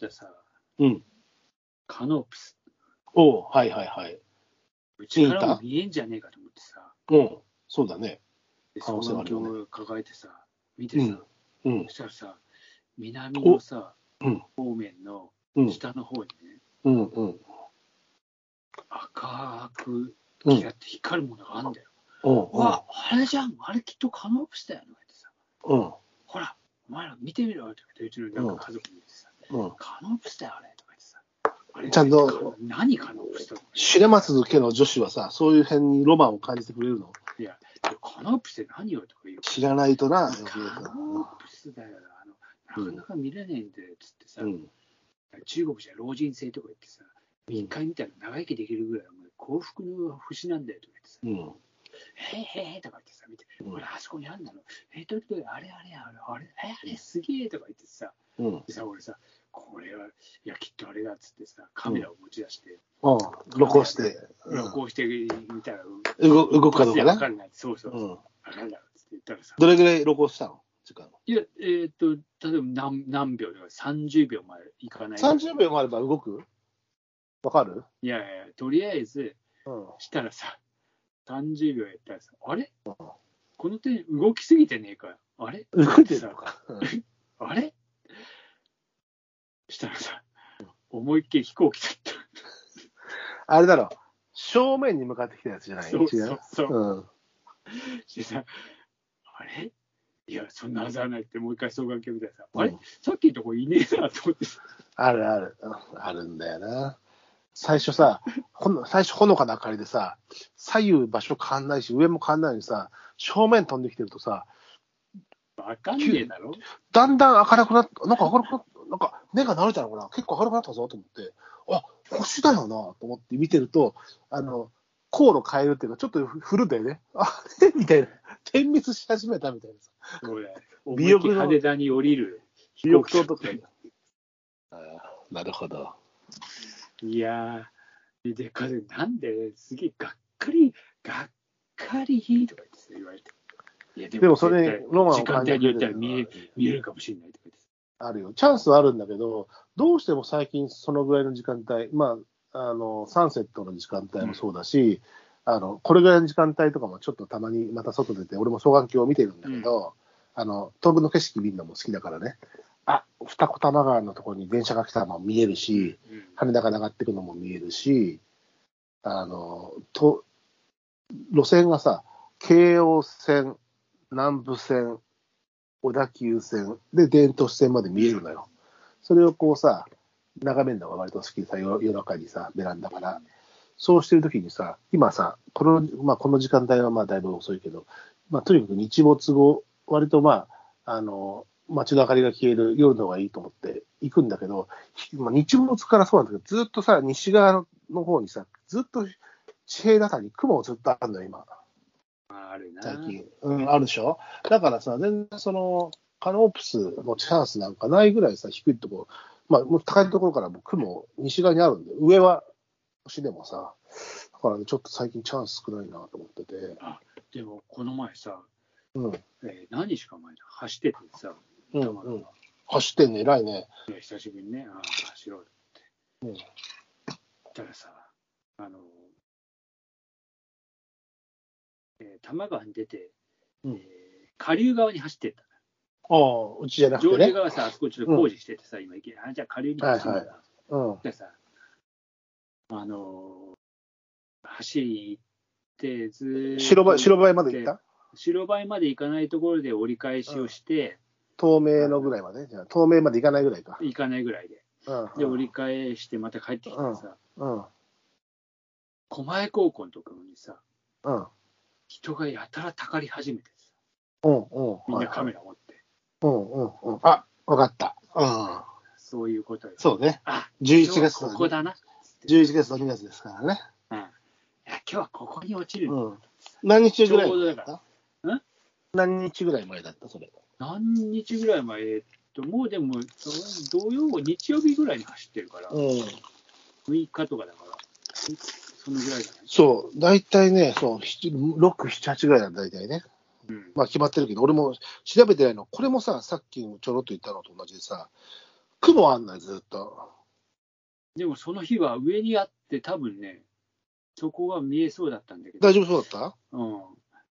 たさ、うん。カノープス。おうはいはいはい。うちからも見えんじゃねえかと思ってさ、うん。そうだね。で可能性はあるよね抱えてさ、見てさ、うんそ。したらさ、南のさ、うん方面のうん。下の方にね、うん。うん。赤くうんキラって光るものがあるんだよ。うん。うわ、あれじゃん、あれきっとカノープスだよとか言ってさ、うん。ほら、お前ら見てみろよとか言って、うちのなんか家族に言ってさ、うん。カノープスだよあれとか言ってさ、あれちゃんと何カノープスとかシネマス家の女子はさ、そういう辺にロマンを感じてくれるの？いや、カノープスって何よとか言う？知らないとな、カノープスだよ。あの、なかなか見れないんだよつってさ、うん。中国じゃ老人性とか言ってさ、一回見たら長生きできるぐらい、幸福の節なんだよとか言ってさ、うん。へえへえとか言ってさ、見て、うん。ほら、あそこにあんだの、え、どれどれ、あれあれあれ、あれ、え、あれすげえとか言ってさ、うん。でさ、俺さ、これは、いや、きっとあれだっつってさ、カメラを持ち出して、うん。録音して。録音してみたら、動動くかどうかな。わかんない。そうそう、うん。わかんないっつって言ったらさ、どれぐらい録音したの？時間。いや、えーっと、例えば何何秒とか30秒までいかない。30秒もあれば動く？わかる？いやいや、とりあえず、うん。したらさ、30秒やったらさ、あれ？この点動きすぎてねえかあれ？動いてるのか。うん あれ？したらさ、思いっきり飛行機だった。あれだろ。正面に向かってきたやつじゃない？そうそう違そう。うん。してさ、あれ？いや、そんなはずはないって、もう一回双眼鏡見たらさ、うんあれ？さっきのとこいねえなと思ってさ、あるある。うんあるんだよな。最初さ、ほの最初ほのかな明かりでさ、左右場所変わんないし、上も変わんないのにさ、正面飛んできてるとさ、わかんねえだろだんだん明るくなっなんか明るくなっなんか目が慣れたのかな結構明るくなったぞと思って、あ、星だよなと思って見てると、あの、航路変えるっていうか、ちょっと振るんだよね。あれ みたいな。点滅し始めたみたいなさ。美翼の思いっきり羽田に降りる。飛翼灯とか。あーなるほど。いやー、で、かなんで、すげえがっかり、がっかりとか言ってさ言われて。いや、ででもそれロマンを時間感じ帯によってはる見え見えるかもしれないあるよ。チャンスはあるんだけど、どうしても最近そのぐらいの時間帯、まあ、あの、サンセットの時間帯もそうだし、あの、これぐらいの時間帯とかもちょっとたまにまた外出て、俺も双眼鏡を見てるんだけど、あの、東部の景色見るのも好きだからね。あ、二子玉川のところに電車が来たのも見えるし、うん。羽田が上がってくのも見えるし、あの、と、路線がさ、京王線、南武線、小田急線で伝統線まで見えるのよ。それをこうさ、眺めるのが割と好きでさ、夜中にさ、ベランダから。そうしてるときにさ、今さ、この、まあ、この時間帯はまあだいぶ遅いけど、まあ、とにかく日没後、割とまあ、あの、街の明かりが消える夜の方がいいと思って行くんだけど、まあ、日没からそうなんだけど、ずっとさ、西側の方にさ、ずっと地平だたに雲をずっとあるんだよ、今。あるな。最近。うん、あるでしょ？だからさ、全然その、カノープスのチャンスなんかないぐらいさ、低いところ、まあ、もう高いところからもう雲、西側にあるんで、上は星でもさ、だからね、ちょっと最近チャンス少ないなと思ってて、でも、この前さ、うん、えー何日か前だ？走っててさ、うん、うん。走ってんね、偉いね。久しぶりにね、ああ、走ろうって。うんたらさ、あの、えー多摩川に出て、うんえー下流側に走ってったああ、うちじゃなくてね。上流側さ、あそこちょっと工事しててさ、今行けあ、じゃあ下流に走るんだ。はいうん。でさ、あの走ってずーっと白バイ、白バイまで行った？白バイまで行かないところで折り返しをして、東名のぐらいまで？じゃあ東名まで行かないぐらいか。行かないぐらいで。うん。で、折り返してまた帰ってきてさ、うん。狛江高校のところにさ、うん。人がやたらたかり始めてさ、うん。うん。みんなカメラ持って、うん。うん。うん。あ、わかった。うん。そういうことよ。そうね。あ、11月今日はここだな。つって11月の2月ですからね。うん、いや今日はここに落ちる。うん。何日ぐらいちょうどだからん？何日ぐらい前だった？それ。何日ぐらい前、えっと、もうでも、土曜、日曜日ぐらいに走ってるから、うん。6日とかだから、そのぐらいじゃないそう。大体ね、そう、7 6、7、8ぐらいなんだ、大体ね。うん。まあ決まってるけど、俺も調べてないの。これもさ、さっきちょろっと言ったのと同じでさ、雲あんのよ、ずっと。でもその日は上にあって、多分ね、そこは見えそうだったんだけど、大丈夫そうだった？うん、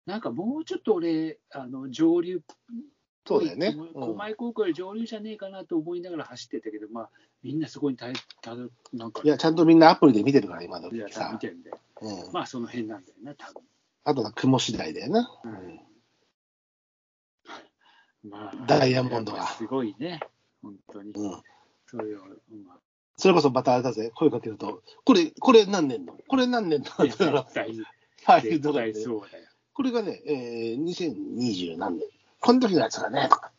なんかもうちょっと俺、あの上流そうだよね。うん狛江高校より上流じゃねえかなと思いながら走ってたけど、まあ、みんなそこにたたどなんか、いや、ちゃんとみんなアプリで見てるから、今のいやさ見。てるんで、うん。まあその辺なんだよな、多分あとは雲次第だよな。うんまあ、ダイヤモンドがすごいね、本当に。うん。それを、まあ、それこそまたあれだぜ、声かけると、これ、これ何年の？これ何年の？って絶言ったら対、はい、そうだよ。これがね、えー、2020何年？この時のやつがね、とか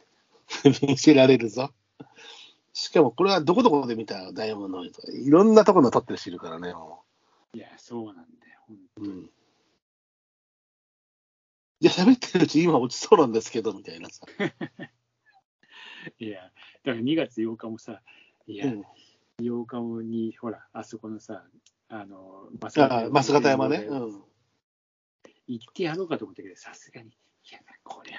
って見せられるぞ。しかもこれはどこどこで見たダイヤモンドとか、いろんなところの撮ってる人いるからね、もいや、そうなんだよ、本当う。うに。ん。いや、喋ってるうち今落ちそうなんですけど、みたいなさ。いや、だから2月8日もさ、いや、うん8日に、ほら、あそこのさ、あの、マあ増形山ね。うん。行ってやろうかと思ったけど、さすがに、いや、こりゃ、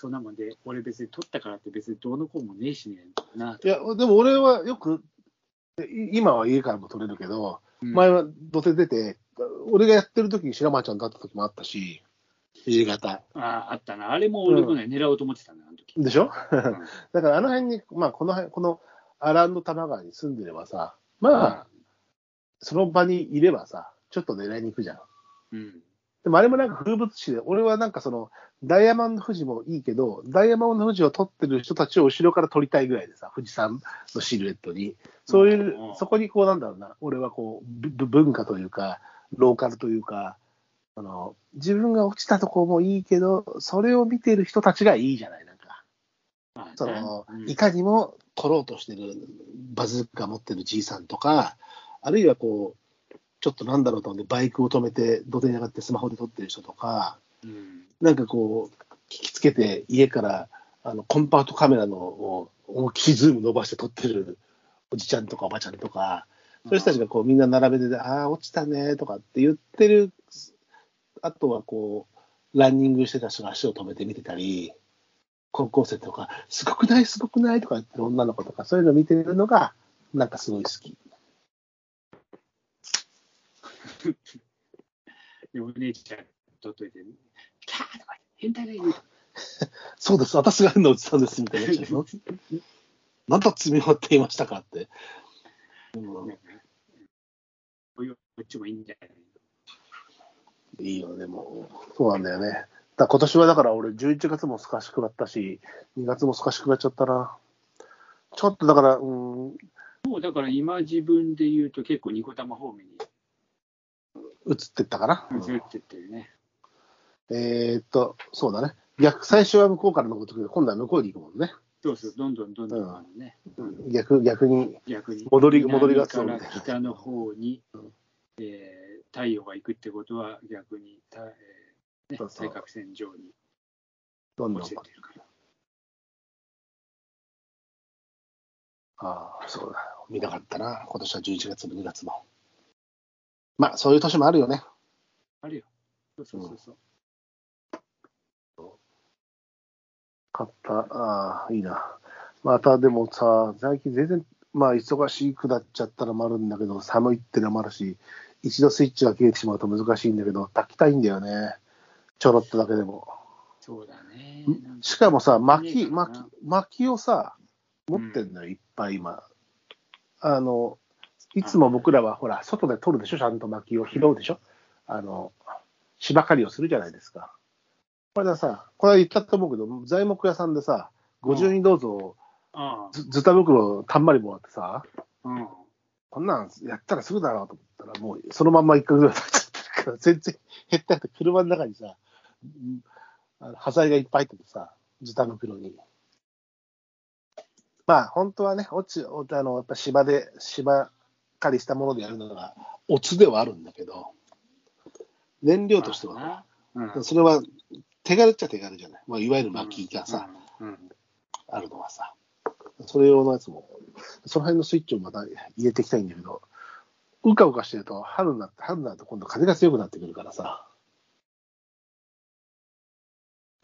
そんなもんで、俺別に取ったからって別にどうのこうもねえしねえな。いや、でも俺はよく、い今は家からも撮れるけど、うん前は土手出て、俺がやってる時に白間ちゃんと会った時もあったし、夕方。ああったな。あれも俺もね、狙おうと思ってたんだ、あの時。でしょ？うんだからあの辺に、まあこの辺、このアランド玉川に住んでればさ、まあ、その場にいればさ、ちょっと狙いに行くじゃん。うん。でもあれもなんか風物詩で、俺はなんかその、ダイヤモンド富士もいいけど、ダイヤモンド富士を撮ってる人たちを後ろから撮りたいぐらいでさ、富士山のシルエットに。そういううん、そこにこうなんだろうな、俺はこう、ぶぶ文化というか、ローカルというか、あの、自分が落ちたとこもいいけど、それを見てる人たちがいいじゃない、なんか。その、うんいかにも撮ろうとしてるバズーカ持ってるじいさんとか、あるいはこう、ちょっとなんだろうと思って、バイクを止めて土手に上がってスマホで撮ってる人とか、うんなんかこう、聞きつけて家からあのコンパクトカメラのを大きいズーム伸ばして撮ってるおじちゃんとかおばちゃんとか、そういう人たちがこうみんな並べて、ああ、落ちたねとかって言ってる、あとはこう、ランニングしてた人が足を止めて見てたり、高校生とか、すごくない、すごくないとか言ってる女の子とか、そういうのを見てるのが、なんかすごい好き。でお姉ちゃん取っといて、キャーとか変態がいる。そうです、私が変なおじさんですみたいにな。なんだ積み終わっていましたかって。うんねこっちもいいんじゃないいいよ、でも、そうなんだよね。だ今年はだから俺、11月も少しくなったし、2月も少しくなっちゃったな。ちょっとだから、うん、もうだから今自分で言うと結構ニコ玉方面に移ってったかな？ずってってるね。えーっと、そうだね。逆、最初は向こうからのことけど、今度は向こうに行くもんね。そうそう、どんどんどんどんあのね、逆、逆に、逆に戻り戻りがつから北の方に、うんえー太陽が行くってことは逆にた、えーね、そう対角線上にどんどん落ちてってるから。ああ、そうだよ。見たかったな。今年は11月も2月も。まあ、そういう年もあるよね。あるよ。そうそうそうそう。買った。ああ、いいな。またでもさ、最近全然、まあ、忙しくなっちゃったのもあるんだけど、寒いってのもあるし、一度スイッチが切れてしまうと難しいんだけど、炊きたいんだよね。ちょろっとだけでも。そうだね。しかもさ、薪、薪な、薪をさ、持ってんのよ、いっぱい今。あの、いつも僕らは、ほら、外で取るでしょ、ちゃんと薪を拾うでしょ？あの、芝刈りをするじゃないですか。これでさ、これは言ったと思うけど、材木屋さんでさ、ご自由にどうぞ、あずずた袋たんまりもらってさ、あ、うん。こんなんやったらすぐだろうと思ったら、もうそのまんま1ヶ月ぐらい経っちゃってるから、全然減ってなくて、車の中にさ、端材がいっぱい入っててさ、ズタ袋に。まあ、本当はね、落ち、おあの、やっぱ芝で、芝刈りしたものでやるのが、オツではあるんだけど、燃料としては、うん。それは手軽っちゃ手軽じゃない。まあ、いわゆる薪がさ、あるのはさ、それ用のやつも、その辺のスイッチをまた入れていきたいんだけど、うかうかしてると、春になって、春になると今度風が強くなってくるからさ、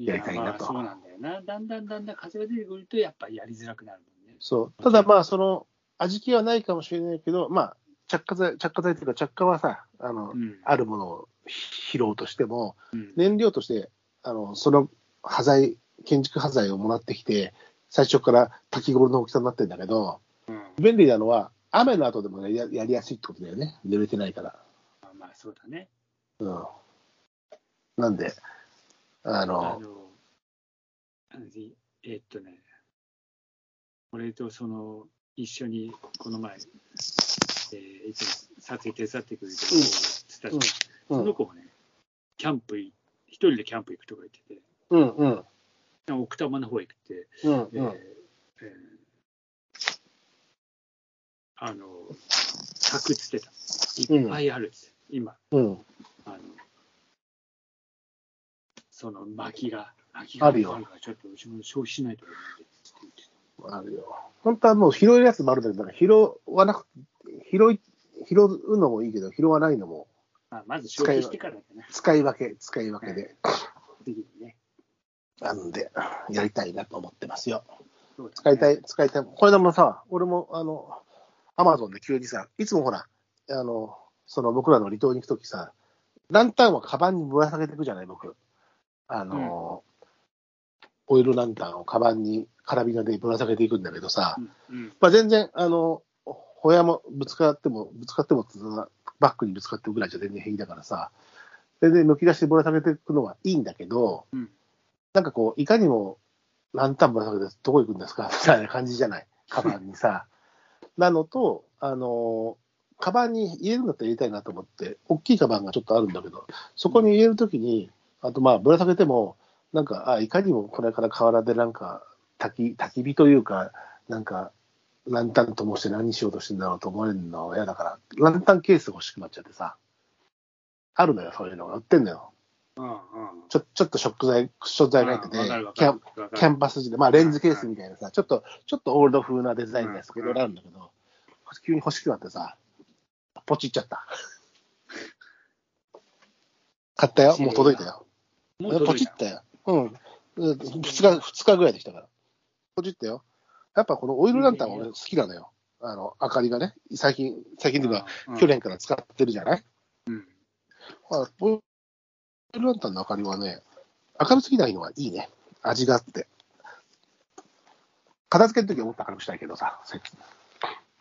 いやりたいなとまあそうなんだよな。だんだんだんだん風が出てくると、やっぱりやりづらくなるもんね。そう。ただまあ、その、味気はないかもしれないけど、まあ、着火剤、着火剤っていうか、着火はさ、あの、うん。あるものを拾うとしても、うん。燃料として、あの、その端材、建築端材をもらってきて、最初から滝頃の大きさになってるんだけど、うん便利なのは、雨の後でもややりやすいってことだよね。濡れてないから。まあまあ、そうだね。うん。なんで、ああの、の、あのいえっとね、俺とその、一緒にこの前、えー、いつも撮影手伝ってくれてる子つったじゃんうんその子もね、キャンプい、一人でキャンプ行くとか言ってて、うんうん。奥多摩の方行って、うんえーうん。えーあの、柵っつってた。いっぱいあるっつって、今、うん。あの、その薪が、薪があるよからちょっとうちも消費しないと思うんで、つって言ってあるよ。本当はもう拾えるやつもあるんだけど、なんか拾わなく拾い、拾うのもいいけど、拾わないのもた。あまず消費してからだね。使い分け、使い分けで、次にね。あるんで、やりたいなと思ってますよ。そうだね使いたい、使いたい。これでもさ、俺も、あの、アマゾンで急にさ、いつもほら、あの、その僕らの離島に行くときさ、ランタンはカバンにぶら下げていくじゃない、僕。あの、オイルランタンをカバンにカラビナでぶら下げていくんだけどさ、うんうん。まあ、全然、あの、ホヤもぶつかっても、ぶつかっても、バックにぶつかってるぐらいじゃ全然平気だからさ、全然抜き出してぶら下げていくのはいいんだけど、うん。なんかこう、いかにもランタンぶら下げてどこ行くんですか？みたいな感じじゃない、カバンにさ。なのと、あの、カバンに入れるんだったら入れたいなと思って、大きいカバンがちょっとあるんだけど、そこに入れるときに、あとまあ、ぶら下げても、なんか、あいかにもこれから河原でなんか、焚き、焚き火というか、なんか、ランタンともして何しようとしてんだろうと思われるのは嫌だから、ランタンケース欲しくなっちゃってさ、あるのよ、そういうのが売ってんのよ。うんうんちょちょっと食材、クッション材が入っててキャキャンパス地で、まあレンズケースみたいなさ、ちょっと、ちょっとオールド風なデザインのやつがいろいろあるんだけど、急に欲しくなってさ、ポチっちゃった。買ったよ、もう届いたよ。もう届いポチったたよ。うん。2日、二日ぐらいできたから。ポチったよ。やっぱこのオイルランタン俺好きなのよ。あの、明かりがね、最近、最近というか、うん去年から使ってるじゃない、うんあオイルランタンの明かりはね、明るすぎないのはいいね。味があって。片付けるときはもっと明るくしたいけどさ。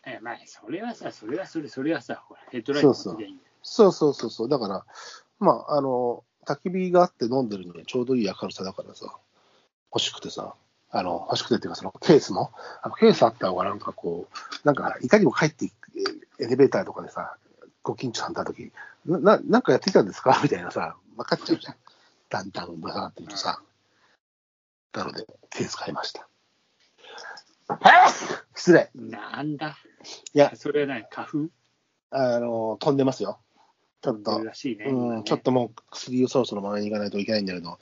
えまあ、それはさ、それはそれ、それはさ、ほら、ヘッドライトの時でいいんだよそうそうそうそう。だから、まあ、あの、焚き火があって飲んでるにはちょうどいい明るさだからさ、欲しくてさ、あの、欲しくてっていうか、そのケースも、あのケースあった方がなんかこう、なんか、いかにも帰ってエレベーターとかでさ、ご近所さんだとき、な、ななんかやってきたんですか？みたいなさ、分かっちゃうじゃん。だんだんぶら下がってるとさ。なので、ケース買いました。失礼。なんだいや、それは何花粉？あの、飛んでますよ。ちょっと。らしいね。うん、ちょっともう薬をそろそろもらいに行かないといけないんだけど、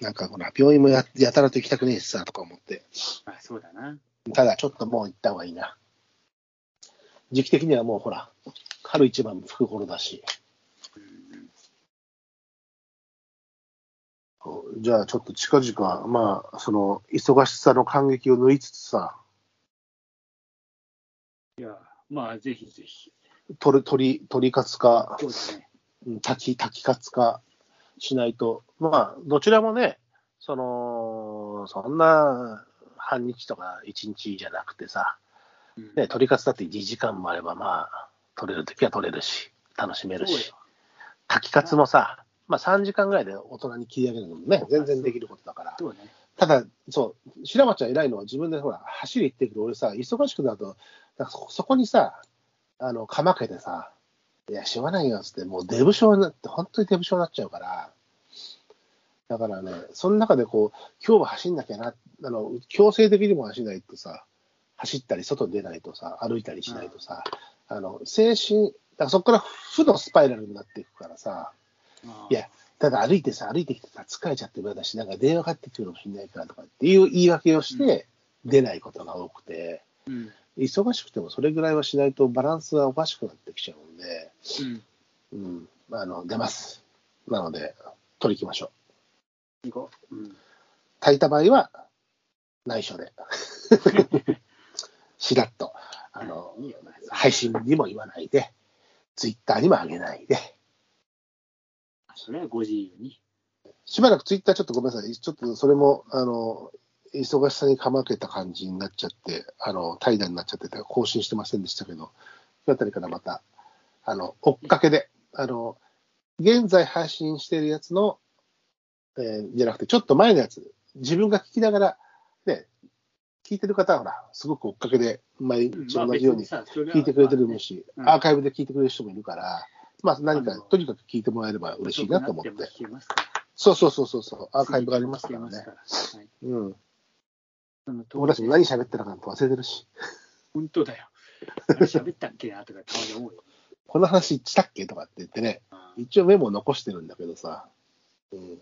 なんかほら、病院もややたらと行きたくねえしさ、とか思って。まあ、そうだな。ただちょっともう行った方がいいな。時期的にはもうほら、春一番吹く頃だし。うんじゃあちょっと近々、まあ、その、忙しさの感激を縫いつつさ、いや、まあ、ぜひぜひ。鳥、鳥、鳥活か、そうだね。うん滝、滝活かしないと、まあ、どちらもね、その、そんな半日とか一日じゃなくてさ、うんね、鳥活だって2時間もあれば、まあ、取れるときは取れるし、楽しめるしそうよ、滝活もさ、まあ3時間ぐらいで大人に切り上げるのもね、全然できることだから。そうね。ただ、そう、白松ちゃん偉いのは自分でほら、走り行ってるけど、俺さ、忙しくなると、そこにさ、あの、かまけてさ、いや、しょうがないよっつって、もうデブ症になって、本当にデブ症になっちゃうから、だからね、その中でこう、今日は走んなきゃな、あの、強制的にも走んないとさ、走ったり、外に出ないとさ、歩いたりしないとさ、あの、精神、だからそこから負のスパイラルになっていくからさ、いや、ただ歩いてさ、歩いてきてさ、疲れちゃってるだし、なんか電話かかってくるかもしれないからとかっていう言い訳をして、出ないことが多くて、うん。忙しくてもそれぐらいはしないとバランスがおかしくなってきちゃうんで、うん。うん、あの、出ます。なので、取り行きましょう。行こう。うん。炊いた場合は、内緒で。しらっと、あの、いい配信にも言わないで、ツイッターにも上げないで、それはご自由に。しばらくツイッターちょっとごめんなさい、ちょっとそれも、あの、忙しさにかまけた感じになっちゃって、あの、怠惰になっちゃってて、更新してませんでしたけど、今日あたりからまた、あの、追っかけで、あの、現在配信してるやつの、えーじゃなくて、ちょっと前のやつ、自分が聞きながら、ね、聞いてる方はほら、すごく追っかけで、毎日同じように聞いてくれてるし、うんアーカイブで聞いてくれる人もいるから、まあ何かとにかく聞いてもらえれば嬉しいなと思って。そうそうそうそうそう、アーカイブがありますからねうん。俺たちも何喋ってたかなんて忘れてるし、本当だよ。あれ喋ったっけなとかたまに思うよ。この話したっけ？とかって言ってね、うん一応メモを残してるんだけどさ、うん。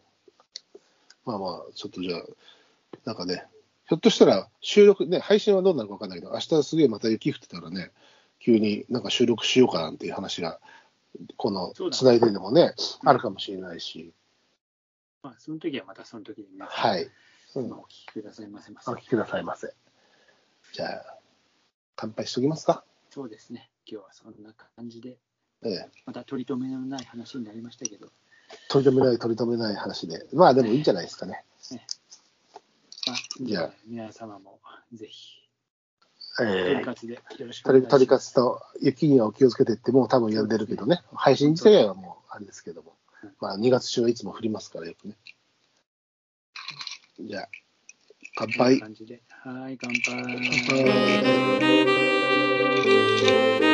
まあまあ、ちょっとじゃあ、なんかね、ひょっとしたら収録、ね、配信はどうなるか分かんないけど、明日すげえまた雪降ってたらね、急になんか収録しようかなんていう話が、このつないででもね、あるかもしれないし、まあ、その時はまたその時に皆さん、はい。うんまあお聞きくださいませお聞きくださいませ。じゃあ、乾杯しときますか。そうですね。今日はそんな感じで、ええ。また取り留めのない話になりましたけど、取り留めない、取り留めない話で。まあでもいいんじゃないですかね。まあ、じゃあ皆様もぜひ、え取りえ活でよろしくお願いします。と雪にはお気をつけてって、もう多分やんでるけどね、配信自体はもうあれですけどもうん、まあ2月中はいつも降りますからよくね。じゃあ、乾杯。感じで。はい、乾杯。乾杯 Música